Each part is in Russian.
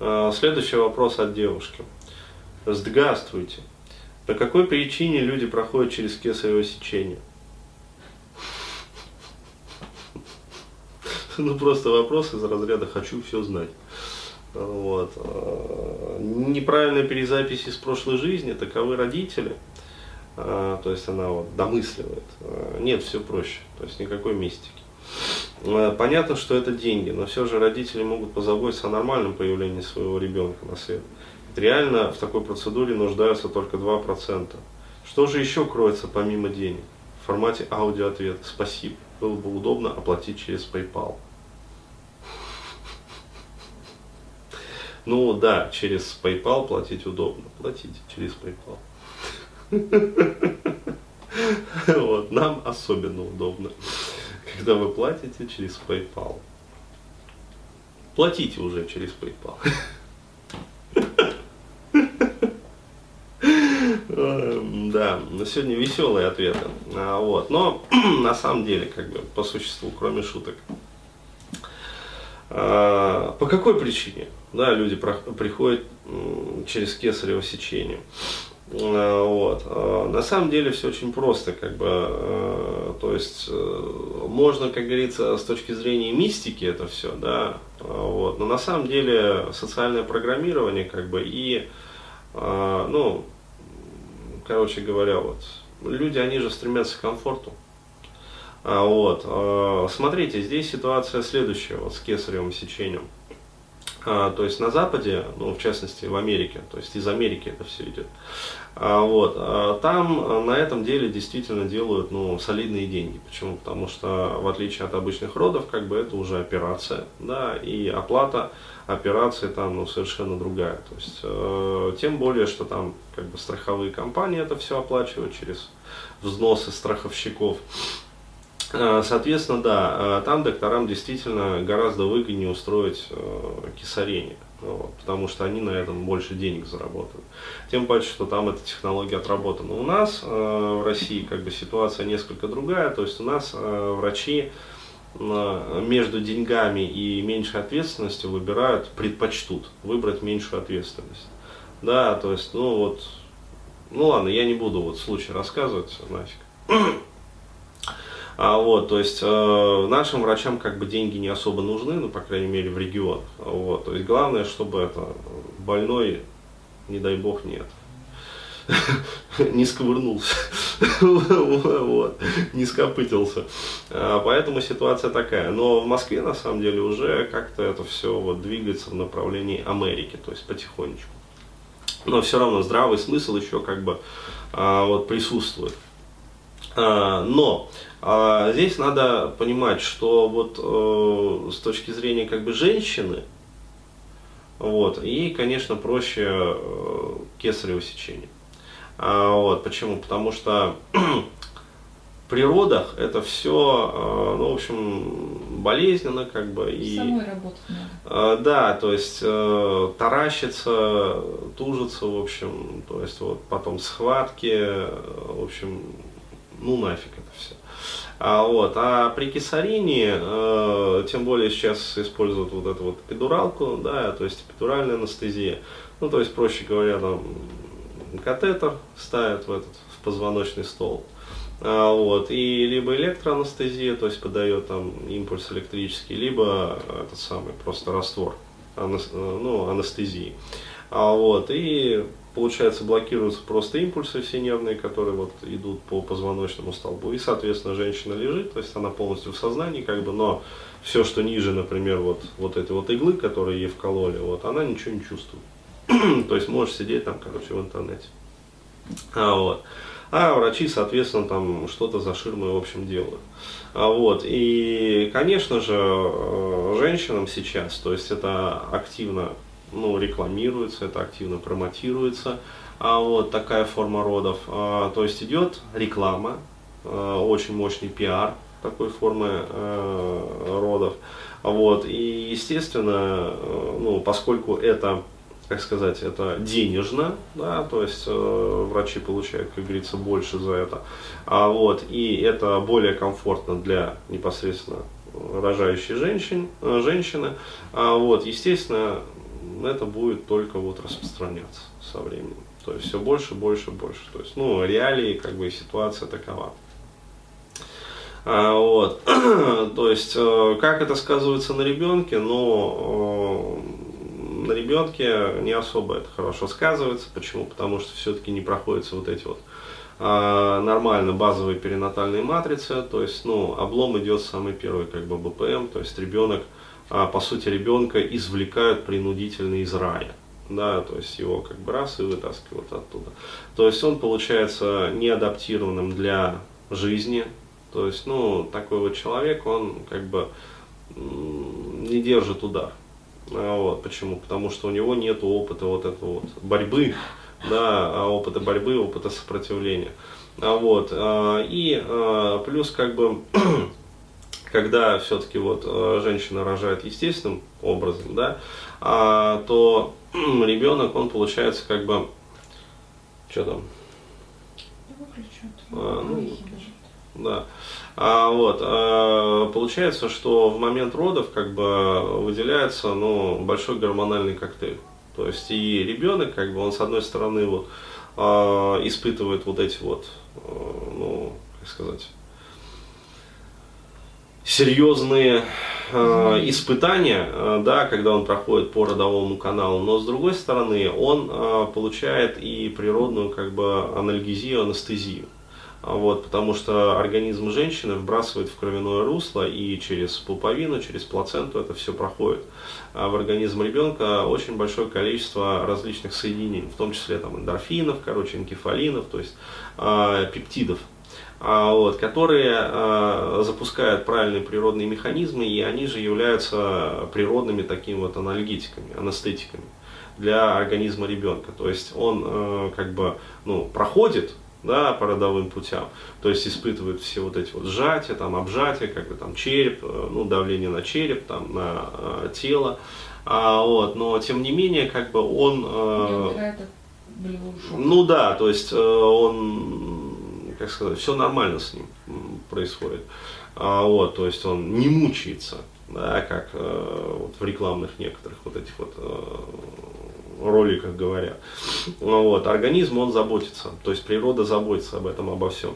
А, следующий вопрос от девушки. Здравствуйте. По какой причине люди проходят через кесарево сечение? Ну, просто вопрос из разряда «хочу все знать». Вот. А, неправильная перезапись из прошлой жизни, таковы родители. А, то есть она вот домысливает. Нет, все проще. То есть никакой мистики. Понятно, что это деньги, но все же родители могут позаботиться о нормальном появлении своего ребенка на свет. Реально в такой процедуре нуждаются только 2%. Что же еще кроется помимо денег? В формате аудиоответа. Спасибо. Было бы удобно оплатить через PayPal. Ну да, через PayPal платить удобно. Платите через PayPal. Вот, нам особенно удобно когда вы платите через PayPal. Платите уже через PayPal. Да, на сегодня веселые ответы. А, вот. Но на самом деле, как бы, по существу, кроме шуток. А, по какой причине да, люди приходят через кесарево сечение? Э, вот. Э, на самом деле все очень просто, как бы, э, то есть можно, как говорится, с точки зрения мистики это все, да, вот, но на самом деле социальное программирование, как бы, и, ну, короче говоря, вот, люди, они же стремятся к комфорту, вот, смотрите, здесь ситуация следующая, вот, с кесаревым сечением, а, то есть на Западе, ну, в частности в Америке, то есть из Америки это все идет. А, вот, а, там на этом деле действительно делают ну, солидные деньги. Почему? Потому что в отличие от обычных родов, как бы это уже операция, да, и оплата операции там ну, совершенно другая. То есть, э, тем более, что там как бы страховые компании это все оплачивают через взносы страховщиков. Э, соответственно, да, э, там докторам действительно гораздо выгоднее устроить э, кесарение, вот, потому что они на этом больше денег заработают. Тем паче, что там эта технология отработана. У нас в России как бы ситуация несколько другая, то есть у нас врачи между деньгами и меньшей ответственностью выбирают, предпочтут выбрать меньшую ответственность. Да, то есть, ну вот, ну ладно, я не буду вот случай рассказывать, нафиг. А, вот, то есть э, нашим врачам как бы деньги не особо нужны, ну, по крайней мере, в регионах. Вот, то есть главное, чтобы это больной, не дай бог, нет не сковырнулся, вот, не скопытился. А, поэтому ситуация такая. Но в Москве на самом деле уже как-то это все вот двигается в направлении Америки, то есть потихонечку. Но все равно здравый смысл еще как бы а, вот присутствует. А, но а здесь надо понимать, что вот э, с точки зрения как бы женщины, вот, и, конечно, проще э, кесарево сечение. А, вот, почему? Потому что при родах это все, э, ну, в общем, болезненно, как бы. И, Самой работать надо. Э, да, то есть э, таращится, тужится, в общем, то есть вот потом схватки, в общем, ну нафиг это все. А, вот. а при кесарине, э, тем более сейчас используют вот эту вот эпидуралку, да, то есть эпидуральная анестезия. Ну, то есть, проще говоря, там катетер ставят в этот в позвоночный стол. А, вот, и либо электроанестезия, то есть подает там импульс электрический, либо этот самый просто раствор ну, анестезии. А, вот, и получается, блокируются просто импульсы все нервные, которые вот идут по позвоночному столбу. И, соответственно, женщина лежит, то есть она полностью в сознании, как бы, но все, что ниже, например, вот, вот этой вот иглы, которые ей вкололи, вот, она ничего не чувствует. то есть можешь сидеть там, короче, в интернете. А, вот. а врачи, соответственно, там что-то за ширмой, в общем, делают. А, вот. И, конечно же, э, женщинам сейчас, то есть это активно ну, рекламируется, это активно промотируется. А вот такая форма родов. А, то есть идет реклама, а, очень мощный пиар такой формы а, родов. Вот. И, естественно, ну, поскольку это как сказать, это денежно, да, то есть э, врачи получают, как говорится, больше за это, а вот, и это более комфортно для непосредственно рожающей женщин, женщины, а вот, естественно, это будет только вот распространяться со временем. То есть все больше, больше, больше. То есть, ну, реалии, как бы, ситуация такова. А, вот. То есть, э, как это сказывается на ребенке, ну, э, на ребенке не особо это хорошо сказывается. Почему? Потому что все-таки не проходятся вот эти вот а, нормально базовые перинатальные матрицы, то есть, ну, облом идет самый первый, как бы, БПМ, то есть ребенок, по сути, ребенка извлекают принудительно из рая, да, то есть его как бы раз и вытаскивают оттуда. То есть он получается неадаптированным для жизни, то есть, ну, такой вот человек, он как бы не держит удар. А, вот, почему? Потому что у него нет опыта вот этого вот борьбы, да, а опыта борьбы, опыта сопротивления. А вот, и плюс как бы когда все-таки вот женщина рожает естественным образом, да, то ребенок, он получается как бы, что там? А, ну, да. А, вот, а, получается, что в момент родов как бы выделяется ну, большой гормональный коктейль. То есть и ребенок, как бы, он с одной стороны вот, а, испытывает вот эти вот, а, ну, как сказать, серьезные э, испытания, э, да, когда он проходит по родовому каналу, но с другой стороны он э, получает и природную как бы анальгезию, анестезию. А вот, потому что организм женщины вбрасывает в кровяное русло и через пуповину, через плаценту это все проходит. А в организм ребенка очень большое количество различных соединений, в том числе там, эндорфинов, короче, энкефалинов, то есть э, пептидов, вот, которые а, запускают правильные природные механизмы, и они же являются природными такими вот анальгетиками, анестетиками для организма ребенка. То есть он э, как бы ну, проходит да, по родовым путям, то есть испытывает все вот эти вот сжатия, там, обжатия, как бы там череп, э, ну, давление на череп, там, на э, тело, а, вот, но тем не менее, как бы он... Э, ну да, то есть э, он как сказать, все нормально с ним происходит. А, вот, то есть он не мучается, да, как э, вот в рекламных некоторых вот этих вот э, роликах говорят. Ну вот, организм, он заботится, то есть природа заботится об этом, обо всем.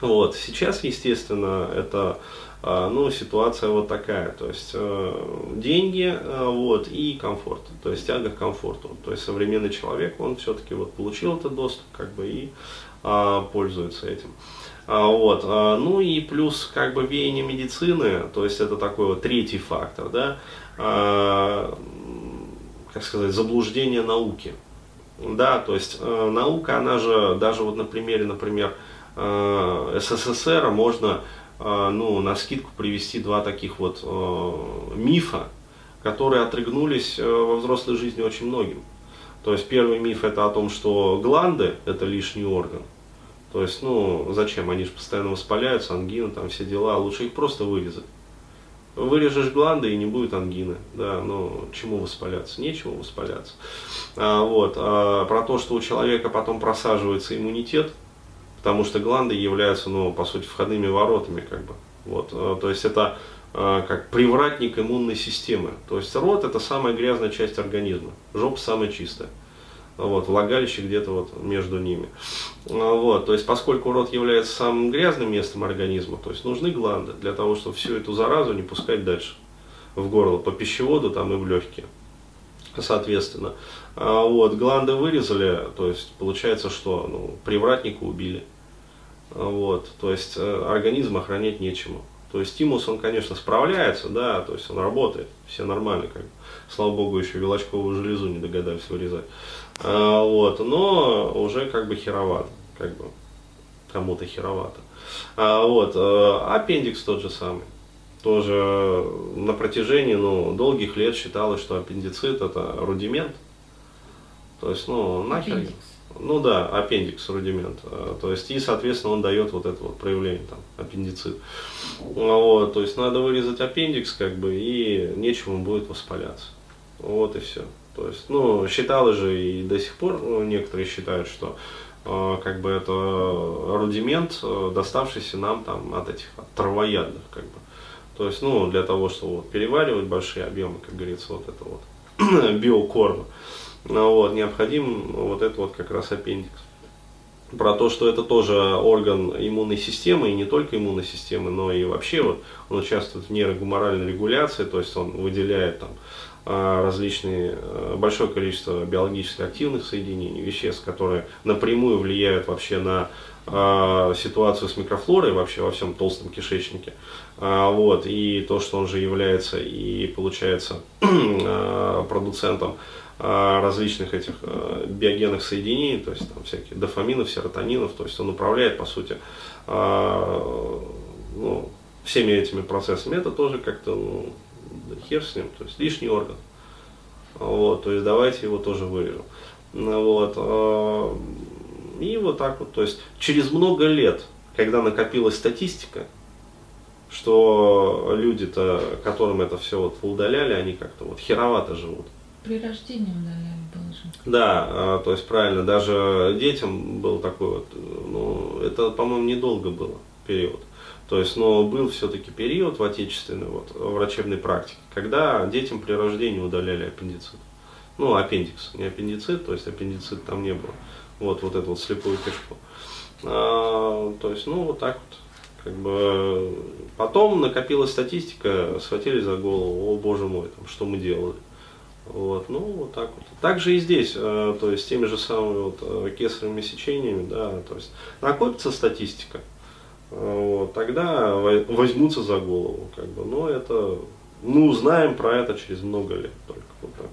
Вот, сейчас, естественно, это ну, ситуация вот такая, то есть э, деньги э, вот, и комфорт, то есть тяга к комфорту. То есть современный человек, он все-таки вот получил этот доступ, как бы, и а, пользуются этим. А, вот. А, ну и плюс как бы веяние медицины, то есть это такой вот третий фактор, да, как сказать, заблуждение науки. Да, то есть наука, она же, даже вот на примере, например, СССР можно ну, на скидку привести два таких вот мифа, которые отрыгнулись во взрослой жизни очень многим. То есть первый миф это о том, что гланды это лишний орган. То есть, ну, зачем? Они же постоянно воспаляются, ангина, там все дела, лучше их просто вырезать. Вырежешь гланды и не будет ангины, да, ну, чему воспаляться? Нечему воспаляться. А, вот, а, про то, что у человека потом просаживается иммунитет, потому что гланды являются, ну, по сути, входными воротами, как бы, вот, а, то есть это а, как привратник иммунной системы. То есть рот это самая грязная часть организма, жопа самая чистая. Вот, влагалище где-то вот между ними. А, вот, то есть, поскольку рот является самым грязным местом организма, то есть нужны гланды для того, чтобы всю эту заразу не пускать дальше в горло, по пищеводу там и в легкие. Соответственно, а, вот, гланды вырезали, то есть получается, что ну, привратника убили. Вот, то есть э, организм охранять нечему. То есть стимус, он, конечно, справляется, да, то есть он работает, все нормально, как. Слава богу, еще вилочковую железу не догадались вырезать. А, вот, но уже как бы херовато, как бы кому-то херовато. А, вот, а, аппендикс тот же самый. Тоже на протяжении ну, долгих лет считалось, что аппендицит это рудимент. То есть, ну, нахер. Аппендикс. Ну да, аппендикс рудимент. Э, то есть, и, соответственно, он дает вот это вот проявление, там, аппендицит. Вот, то есть, надо вырезать аппендикс, как бы, и нечему будет воспаляться. Вот и все. То есть, ну, считалось же и до сих пор ну, некоторые считают, что э, как бы это рудимент, э, доставшийся нам там от этих от травоядных, как бы. То есть, ну, для того, чтобы вот, переваривать большие объемы, как говорится, вот это вот биокорма. Ну, вот, необходим вот это вот как раз аппендикс. Про то, что это тоже орган иммунной системы, и не только иммунной системы, но и вообще вот он участвует в нейрогуморальной регуляции, то есть он выделяет там а, различные, а, большое количество биологически активных соединений, веществ, которые напрямую влияют вообще на э, ситуацию с микрофлорой вообще во всем толстом кишечнике. Э, вот, и то, что он же является и получается э, продуцентом э, различных этих э, биогенных соединений, то есть там всяких дофаминов, серотонинов, то есть он управляет по сути э, ну, всеми этими процессами. Это тоже как-то ну, хер с ним, то есть лишний орган. Вот, то есть давайте его тоже вырежем. Вот, и вот так вот, то есть через много лет, когда накопилась статистика, что люди-то, которым это все вот удаляли, они как-то вот херовато живут. При рождении удаляли было же. Да, а, то есть правильно, даже детям был такой вот, ну, это, по-моему, недолго было период. То есть, но был все-таки период в отечественной вот, врачебной практике, когда детям при рождении удаляли аппендицит. Ну, аппендикс, не аппендицит, то есть аппендицит там не было вот, вот эту вот слепую кишку. А, то есть, ну, вот так вот. Как бы, потом накопилась статистика, схватили за голову, о боже мой, там, что мы делали. Вот, ну, вот так вот. Также и здесь, э, то есть, теми же самыми вот, э, кесаревыми сечениями, да, то есть, накопится статистика, вот, тогда возьмутся за голову, как бы, но это, мы узнаем про это через много лет только, вот так.